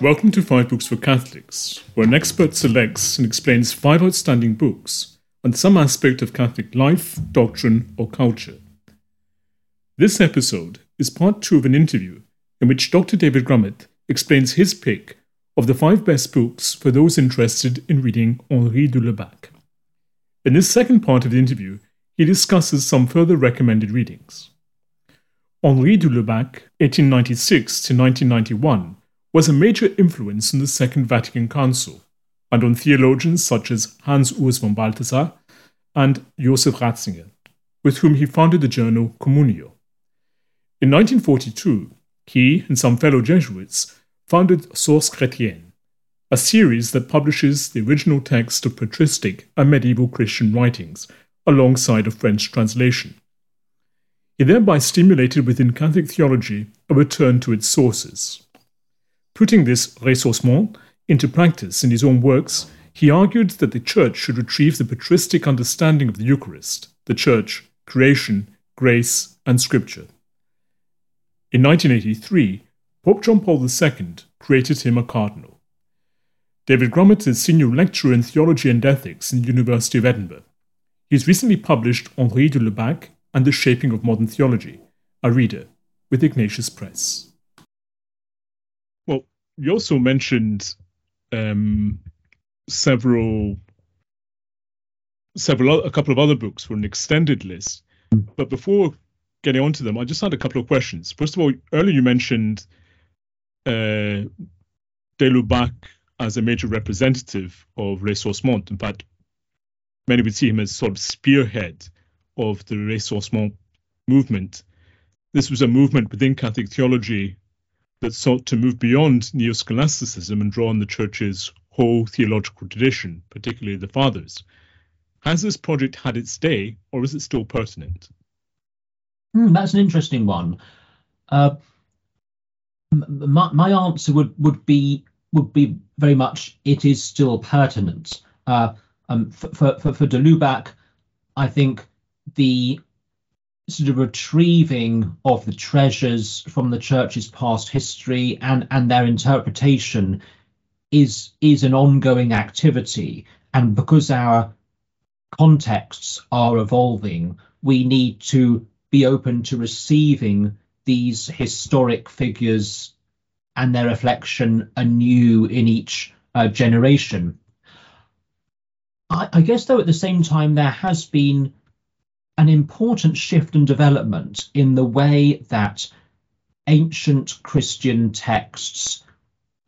Welcome to Five Books for Catholics, where an expert selects and explains five outstanding books on some aspect of Catholic life, doctrine, or culture. This episode is part two of an interview in which Dr. David Grumett explains his pick of the five best books for those interested in reading Henri de Lubac. In this second part of the interview, he discusses some further recommended readings. Henri de Lubac, 1896 to 1991, was a major influence in the Second Vatican Council and on theologians such as Hans Urs von Balthasar and Joseph Ratzinger, with whom he founded the journal Communio. In 1942, he and some fellow Jesuits founded Sources chrétiennes, a series that publishes the original text of patristic and medieval Christian writings alongside a French translation. He thereby stimulated within Catholic theology a return to its sources. Putting this ressourcement into practice in his own works, he argued that the Church should retrieve the patristic understanding of the Eucharist, the Church, creation, grace, and Scripture. In 1983, Pope John Paul II created him a cardinal. David Grumett is senior lecturer in theology and ethics in the University of Edinburgh. He has recently published Henri de Lubac and the Shaping of Modern Theology, a reader, with Ignatius Press. You also mentioned um, several, several, a couple of other books for an extended list. But before getting onto them, I just had a couple of questions. First of all, earlier you mentioned uh, de Lubac as a major representative of ressourcement. In fact, many would see him as sort of spearhead of the ressourcement movement. This was a movement within Catholic theology that sought to move beyond neoscholasticism and draw on the Church's whole theological tradition, particularly the Fathers. Has this project had its day, or is it still pertinent? Hmm, that's an interesting one. Uh, my, my answer would, would be would be very much it is still pertinent. Uh, um, for, for, for De Lubac, I think the sort of retrieving of the treasures from the church's past history and, and their interpretation is is an ongoing activity. And because our contexts are evolving, we need to be open to receiving these historic figures and their reflection anew in each uh, generation. I, I guess, though, at the same time, there has been an important shift and development in the way that ancient Christian texts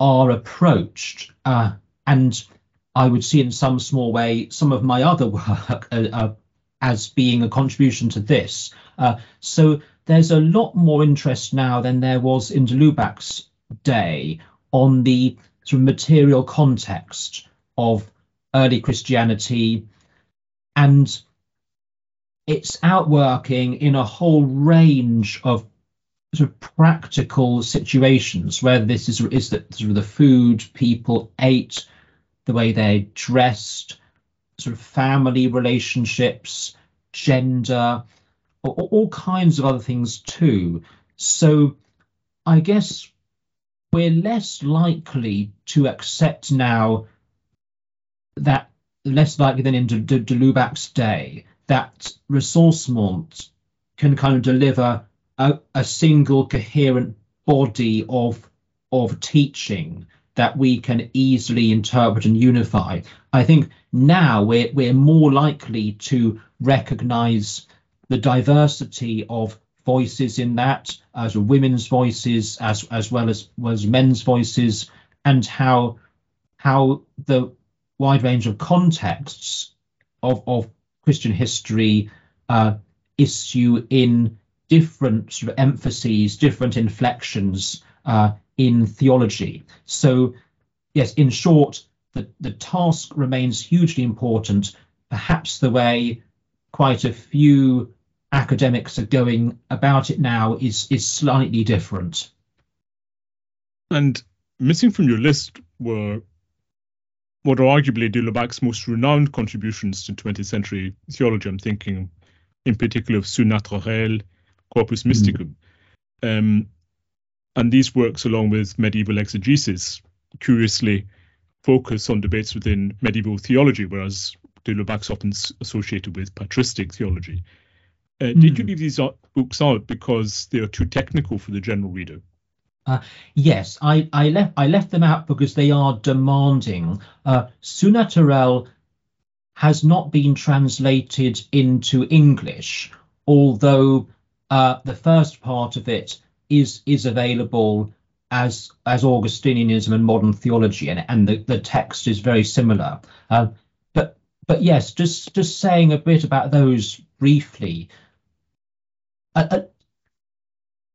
are approached. Uh, and I would see in some small way some of my other work uh, uh, as being a contribution to this. Uh, so there's a lot more interest now than there was in de Lubac's day on the sort of material context of early Christianity and it's outworking in a whole range of sort of practical situations whether this is is that sort of the food people ate, the way they dressed, sort of family relationships, gender, all, all kinds of other things too. So I guess we're less likely to accept now that less likely than in De, De, De Lubac's day that ressourcement can kind of deliver a, a single coherent body of of teaching that we can easily interpret and unify. I think now we're we're more likely to recognize the diversity of voices in that, as women's voices, as as well as was men's voices, and how how the wide range of contexts of of Christian history uh, issue in different sort of emphases, different inflections uh, in theology. So, yes, in short, the, the task remains hugely important, perhaps the way quite a few academics are going about it now is is slightly different. And missing from your list were what are arguably de Lubac's most renowned contributions to 20th century theology. I'm thinking in particular of Surnaturel, Corpus Mysticum. Mm. Um, and these works, along with medieval exegesis, curiously focus on debates within medieval theology, whereas de Lubac's often associated with patristic theology. Uh, mm. Did you hmm. leave these books out because they are too technical for the general reader? Uh, yes, I, I left I left them out because they are demanding. Uh, Surnaturel has not been translated into English, although uh, the first part of it is is available as as Augustinianism and modern theology, and, and the, the text is very similar. Uh, but but yes, just just saying a bit about those briefly.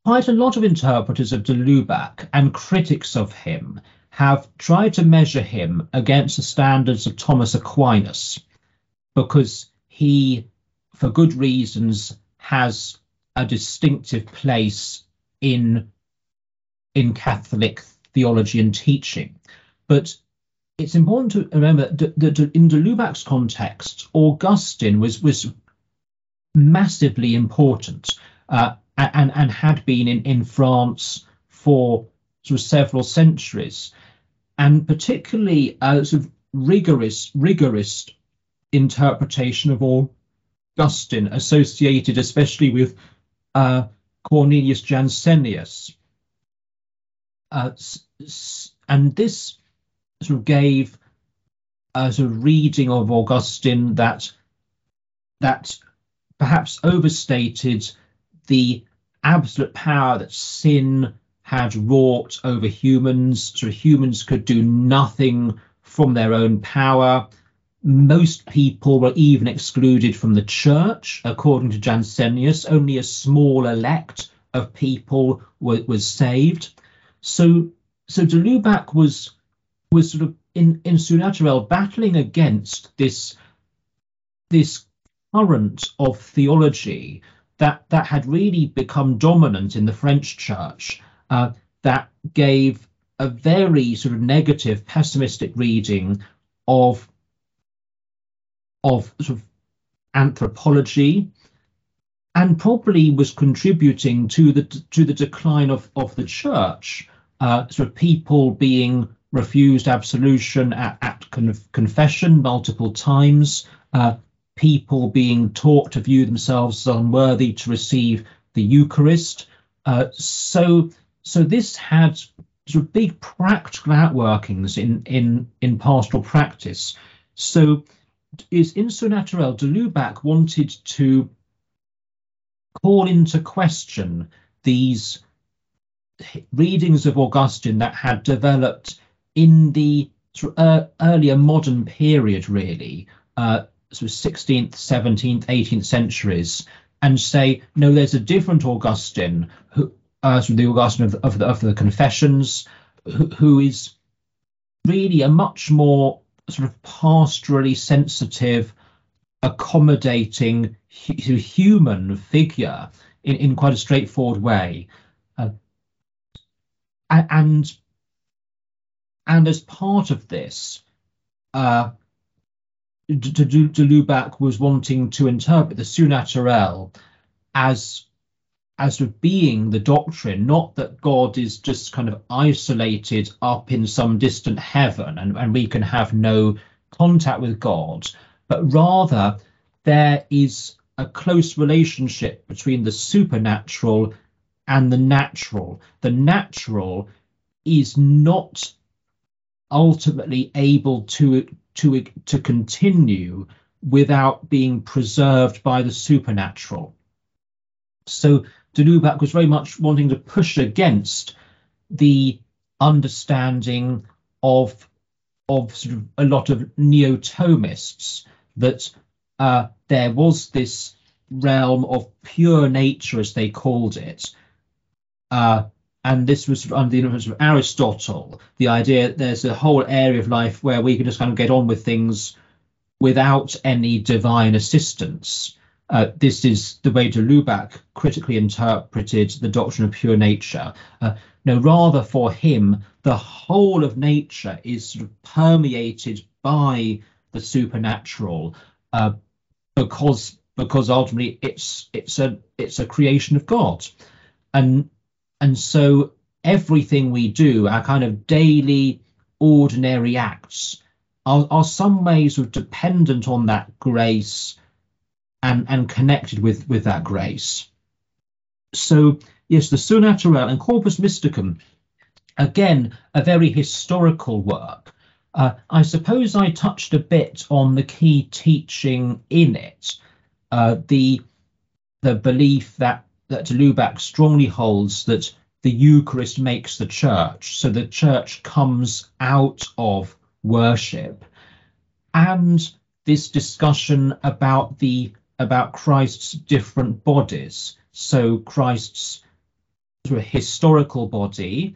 Quite a lot of interpreters of de Lubac and critics of him have tried to measure him against the standards of Thomas Aquinas, because he, for good reasons, has a distinctive place in in Catholic theology and teaching. But it's important to remember that in de Lubac's context, Augustine was was massively important uh, and and had been in in France for sort of several centuries, and particularly a sort of rigorous rigorous interpretation of Augustine associated especially with uh, Cornelius Jansenius, uh, and this sort of gave a sort of reading of Augustine that that perhaps overstated the absolute power that sin had wrought over humans. So humans could do nothing from their own power. Most people were even excluded from the church, according to Jansenius. Only a small elect of people were, was saved. So, so de Lubac was was sort of in in Surnaturel battling against this this current of theology that that had really become dominant in the French church uh, that gave a very sort of negative, pessimistic reading of of sort of anthropology and probably was contributing to the to the decline of of the church uh, sort of people being refused absolution at, at of confession multiple times, uh, people being taught to view themselves as unworthy to receive the Eucharist. Uh, so, so this had sort of big practical outworkings in in in pastoral practice. So, is in de Lubac wanted to call into question these readings of Augustine that had developed in the uh, earlier modern period, really, uh, sort of 16th, 17th, 18th centuries, and say, no, there's a different Augustine, who, uh, sort of the Augustine of the, of the, of the Confessions, who, who is really a much more sort of pastorally sensitive, accommodating, hu- human figure in, in quite a straightforward way. Uh, and and as part of this, uh, de, de, de Lubac was wanting to interpret the surnaturel as as of being the doctrine, not that God is just kind of isolated up in some distant heaven and, and we can have no contact with God, but rather there is a close relationship between the supernatural and the natural. The natural is not ultimately able to to to continue without being preserved by the supernatural. So de was very much wanting to push against the understanding of of sort of a lot of neo-Thomists that uh, there was this realm of pure nature, as they called it. Uh, and this was under the influence of Aristotle, the idea that there's a whole area of life where we can just kind of get on with things without any divine assistance. Uh, this is the way de Lubac critically interpreted the doctrine of pure nature. Uh, no, rather for him, the whole of nature is sort of permeated by the supernatural, uh, because because ultimately it's it's a it's a creation of God, and and so everything we do, our kind of daily ordinary acts are, are some ways of dependent on that grace and, and connected with, with that grace. So, yes, the Surnaturel and Corpus Mysticum, again, a very historical work. Uh, I suppose I touched a bit on the key teaching in it, uh, the the belief that that Lubac strongly holds that the Eucharist makes the church, so the church comes out of worship, and this discussion about the about Christ's different bodies. So Christ's sort of historical body,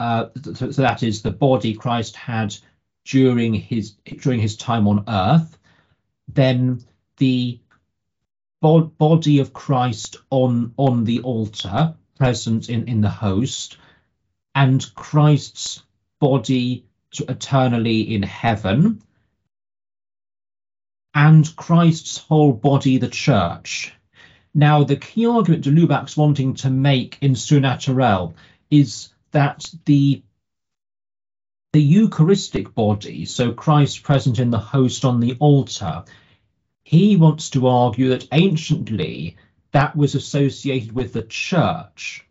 uh, so that is the body Christ had during his during his time on earth, then the body of Christ on on the altar, present in in the host, and Christ's body eternally in heaven, and Christ's whole body, the church. Now, the key argument de Lubac's wanting to make in Surnaturel is that the the Eucharistic body, so Christ present in the host on the altar, he wants to argue that anciently that was associated with the church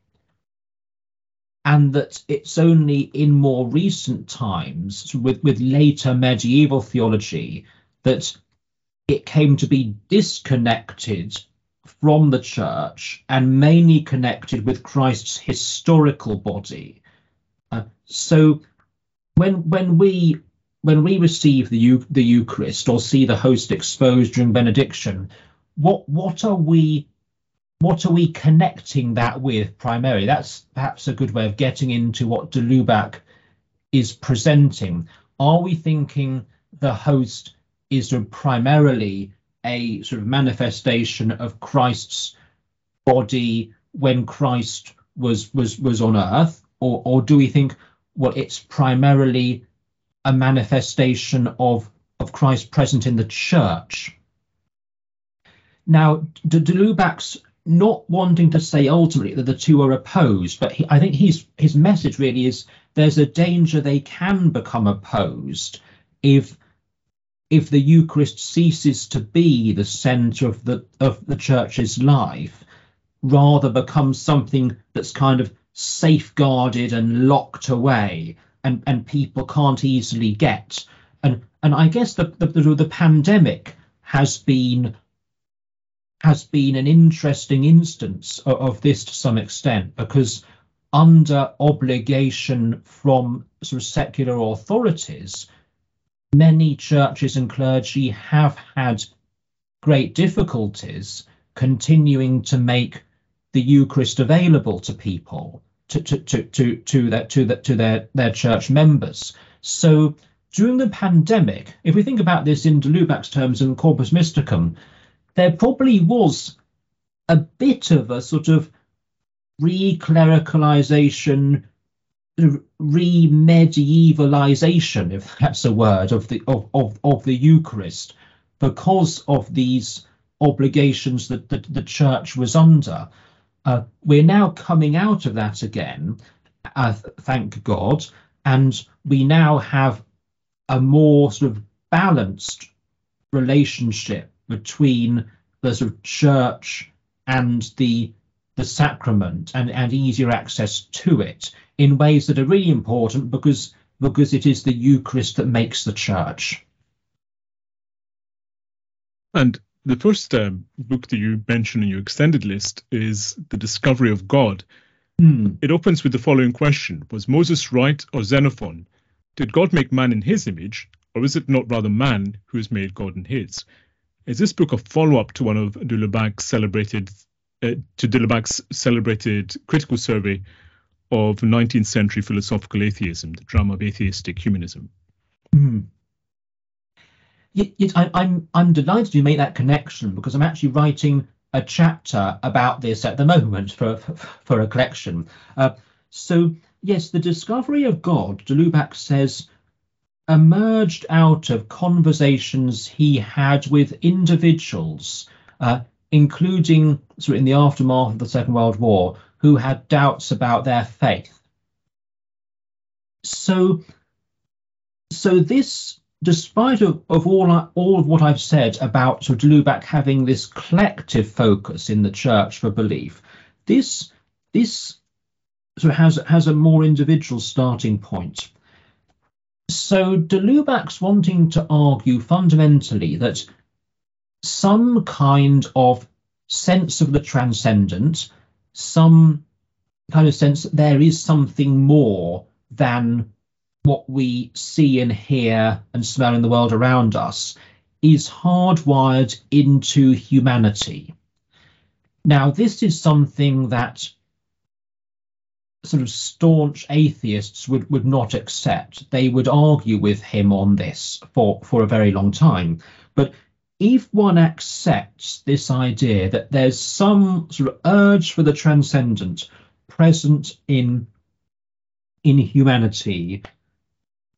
and that it's only in more recent times, with, with later medieval theology, that it came to be disconnected from the church and mainly connected with Christ's historical body. Uh, so when when we when we receive the the Eucharist or see the host exposed during benediction, what what are we what are we connecting that with primarily? That's perhaps a good way of getting into what de Lubac is presenting. Are we thinking the host is primarily a sort of manifestation of Christ's body when Christ was was was on earth, or or do we think well it's primarily a manifestation of of Christ present in the church? Now, de, de Lubac's not wanting to say ultimately that the two are opposed, but he, I think his his message really is there's a danger they can become opposed if if the Eucharist ceases to be the centre of the of the church's life, rather becomes something that's kind of safeguarded and locked away, and and people can't easily get. And and I guess the the, the, the pandemic has been has been an interesting instance of, of this to some extent because under obligation from sort of secular authorities, many churches and clergy have had great difficulties continuing to make the Eucharist available to people, to to to to to that to that to their their church members. So during the pandemic, if we think about this in de Lubac's terms and Corpus Mysticum, there probably was a bit of a sort of re-clericalization re-medievalization, if that's a word, of the of, of, of the Eucharist because of these obligations that, that the church was under. Uh, we're now coming out of that again, uh, thank God, and we now have a more sort of balanced relationship between the sort of church and the the sacrament and, and easier access to it in ways that are really important because because it is the Eucharist that makes the church. And the first um, book that you mention in your extended list is The Discovery of God. Hmm. It opens with the following question Was Moses right or Xenophon? Did God make man in his image, or is it not rather man who has made God in his? Is this book a follow up to one of de celebrated uh, to de celebrated critical survey of 19th century philosophical atheism, the drama of atheistic humanism. Mm. I, am I'm, I'm delighted you make that connection because I'm actually writing a chapter about this at the moment for for, a collection. Uh, so yes, the discovery of God, de Lubac says, emerged out of conversations he had with individuals, uh, including sort in the aftermath of the Second World War, who had doubts about their faith. So so this, despite of, of all all of what I've said about sort of Lubac having this collective focus in the church for belief, this this sort of has has a more individual starting point. So de Lubac's wanting to argue fundamentally that some kind of sense of the transcendent, some kind of sense that there is something more than what we see and hear and smell in the world around us is hardwired into humanity. Now, this is something that sort of staunch atheists would, would not accept. They would argue with him on this for, for a very long time. But if one accepts this idea that there's some sort of urge for the transcendent present in in humanity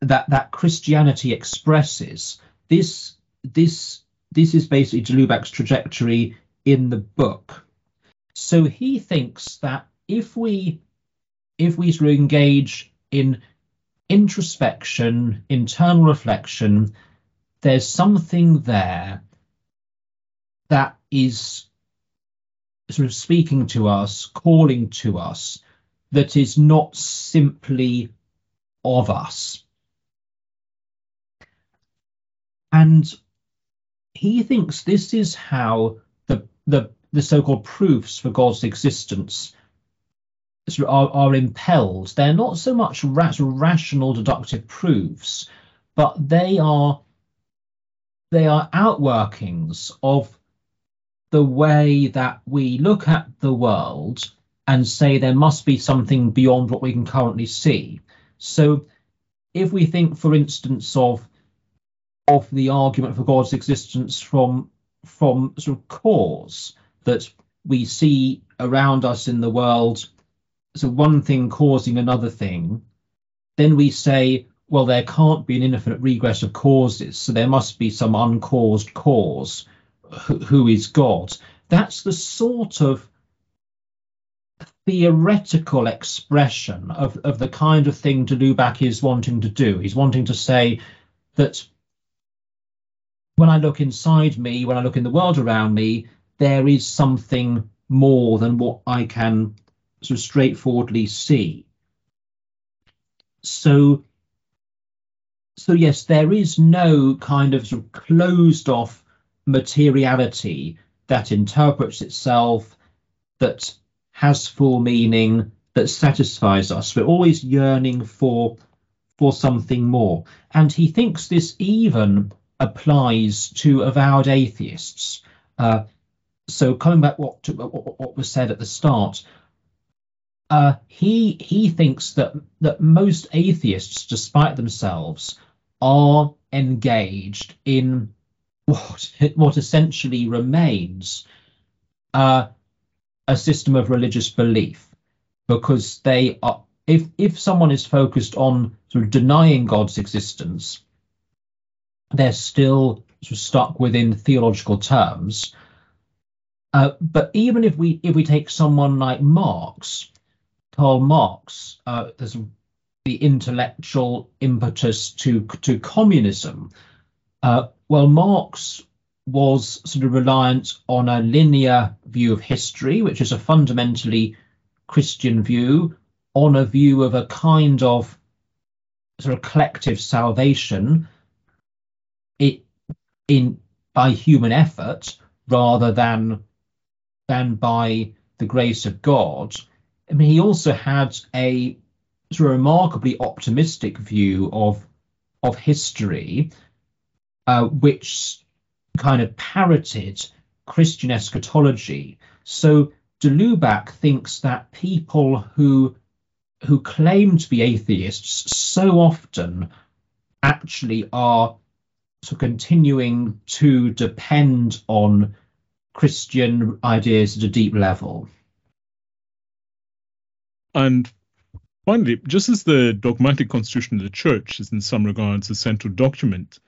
that that Christianity expresses. This this this is basically de Lubac's trajectory in the book. So he thinks that if we if we sort of engage in introspection, internal reflection, there's something there that is sort of speaking to us, calling to us, that is not simply of us. And he thinks this is how the the, the so-called proofs for God's existence are, are impelled. They're not so much rational deductive proofs, but they are they are outworkings of the way that we look at the world and say there must be something beyond what we can currently see. So if we think, for instance, of of the argument for God's existence from from sort of cause that we see around us in the world, so one thing causing another thing, then we say, well, there can't be an infinite regress of causes, so there must be some uncaused cause who, who is God. That's the sort of theoretical expression of, of the kind of thing de Lubac is wanting to do. He's wanting to say that when I look inside me, when I look in the world around me, there is something more than what I can sort of straightforwardly see. So, so yes, there is no kind of sort of closed off materiality that interprets itself, that has full meaning, that satisfies us. We're always yearning for for something more. And he thinks this even applies to avowed atheists. Uh, so coming back what, to, what, what was said at the start, uh, he he thinks that that most atheists, despite themselves, are engaged in what what essentially remains uh, a system of religious belief, because they are. If if someone is focused on sort of denying God's existence, they're still sort of stuck within theological terms. Uh, but even if we if we take someone like Marx, Karl Marx, uh, there's the intellectual impetus to to communism. Uh, well, Marx was sort of reliant on a linear view of history, which is a fundamentally Christian view, on a view of a kind of sort of collective salvation in by human effort rather than than by the grace of God. I mean, he also had a of remarkably optimistic view of of history, uh, which kind of parroted Christian eschatology. So de Lubac thinks that people who who claim to be atheists so often actually are so continuing to depend on Christian ideas at a deep level. And finally, just as the dogmatic constitution of the Church is in some regards a central document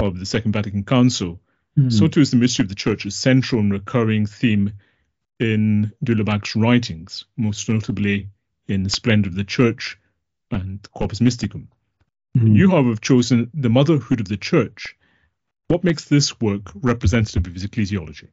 of the Second Vatican Council, mm. so too is the mystery of the Church a central and recurring theme in de Lubac's writings, most notably in The Splendor of the Church and Corpus Mysticum. Mm. You, however, have chosen the motherhood of the church. What makes this work representative of his ecclesiology?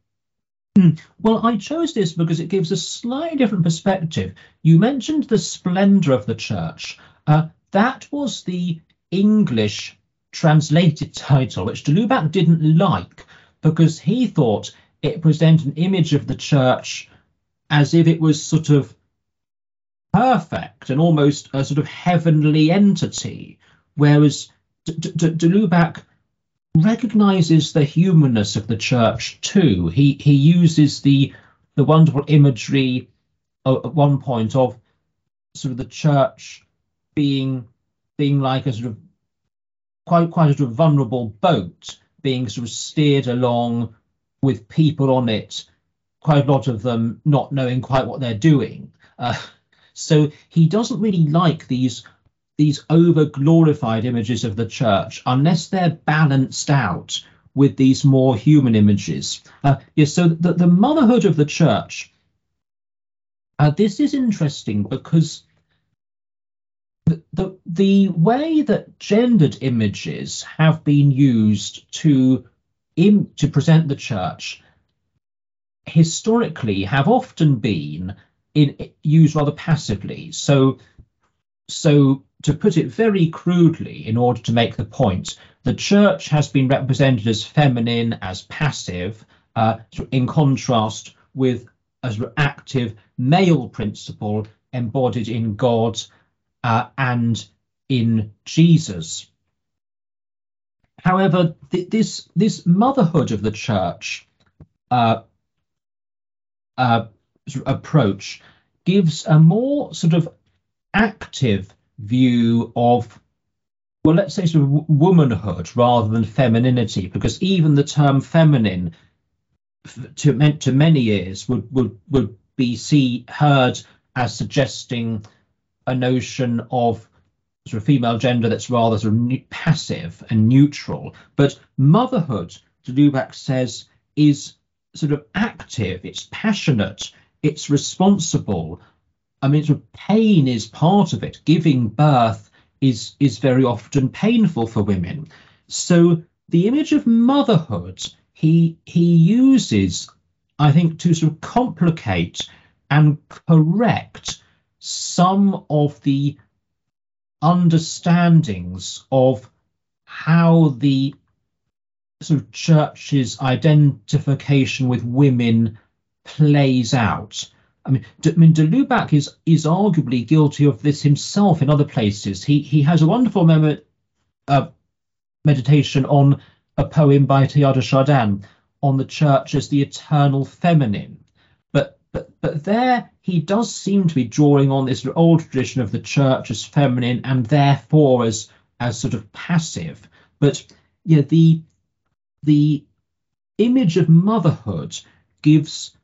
Hmm. Well, I chose this because it gives a slightly different perspective. You mentioned the splendor of the church. Uh, that was the English translated title, which de Lubac didn't like because he thought it presented an image of the church as if it was sort of perfect and almost a sort of heavenly entity, whereas de, Lubac recognizes the humanness of the church too. He he uses the the wonderful imagery at one point of sort of the church being being like a sort of quite quite a sort of vulnerable boat being sort of steered along with people on it, quite a lot of them not knowing quite what they're doing. Uh, so he doesn't really like these these over glorified images of the church unless they're balanced out with these more human images. Uh, yes, so the, the motherhood of the church. Uh, this is interesting because the, the, the way that gendered images have been used to in, to present the church historically have often been in used rather passively. So so to put it very crudely, in order to make the point, the church has been represented as feminine, as passive, uh, in contrast with as active male principle embodied in God uh, and in Jesus. However, th- this this motherhood of the church uh, uh, approach gives a more sort of active view of well let's say sort of womanhood rather than femininity because even the term feminine to meant to many ears would would would be see heard as suggesting a notion of sort of female gender that's rather sort of passive and neutral. But motherhood de Lubac says is sort of active. It's passionate. It's responsible I mean, sort of pain is part of it. Giving birth is is very often painful for women. So the image of motherhood he he uses, I think, to sort of complicate and correct some of the understandings of how the sort of church's identification with women plays out. I mean, I mean, de Lubac is is arguably guilty of this himself in other places. He he has a wonderful moment, uh, meditation on a poem by Teilhard Chardin on the church as the eternal feminine. But but but there he does seem to be drawing on this old tradition of the church as feminine and therefore as as sort of passive. But yeah, the the image of motherhood gives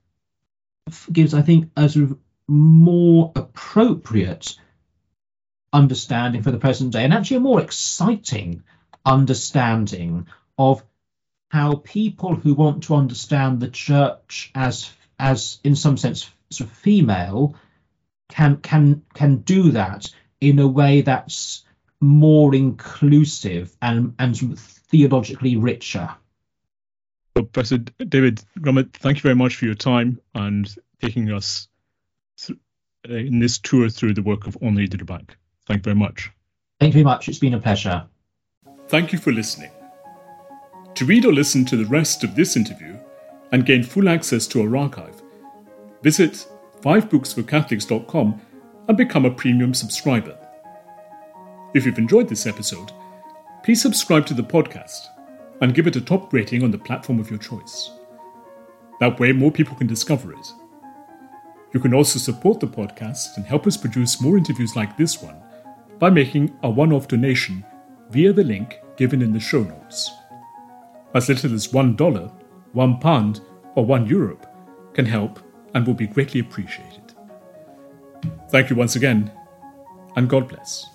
gives, I think, a sort of more appropriate understanding for the present day and actually a more exciting understanding of how people who want to understand the church as as in some sense sort of female can can can do that in a way that's more inclusive and and theologically richer. Well, Professor David Grumett, thank you very much for your time and taking us th- uh, in this tour through the work of Henri de Lubac. Thank you very much. Thank you very much. It's been a pleasure. Thank you for listening. To read or listen to the rest of this interview and gain full access to our archive, visit fivebooksforcatholics.com and become a premium subscriber. If you've enjoyed this episode, please subscribe to the podcast and give it a top rating on the platform of your choice. That way, more people can discover it. You can also support the podcast and help us produce more interviews like this one by making a one off donation via the link given in the show notes. As little as $1, £1, or €1 euro can help and will be greatly appreciated. Thank you once again, and God bless.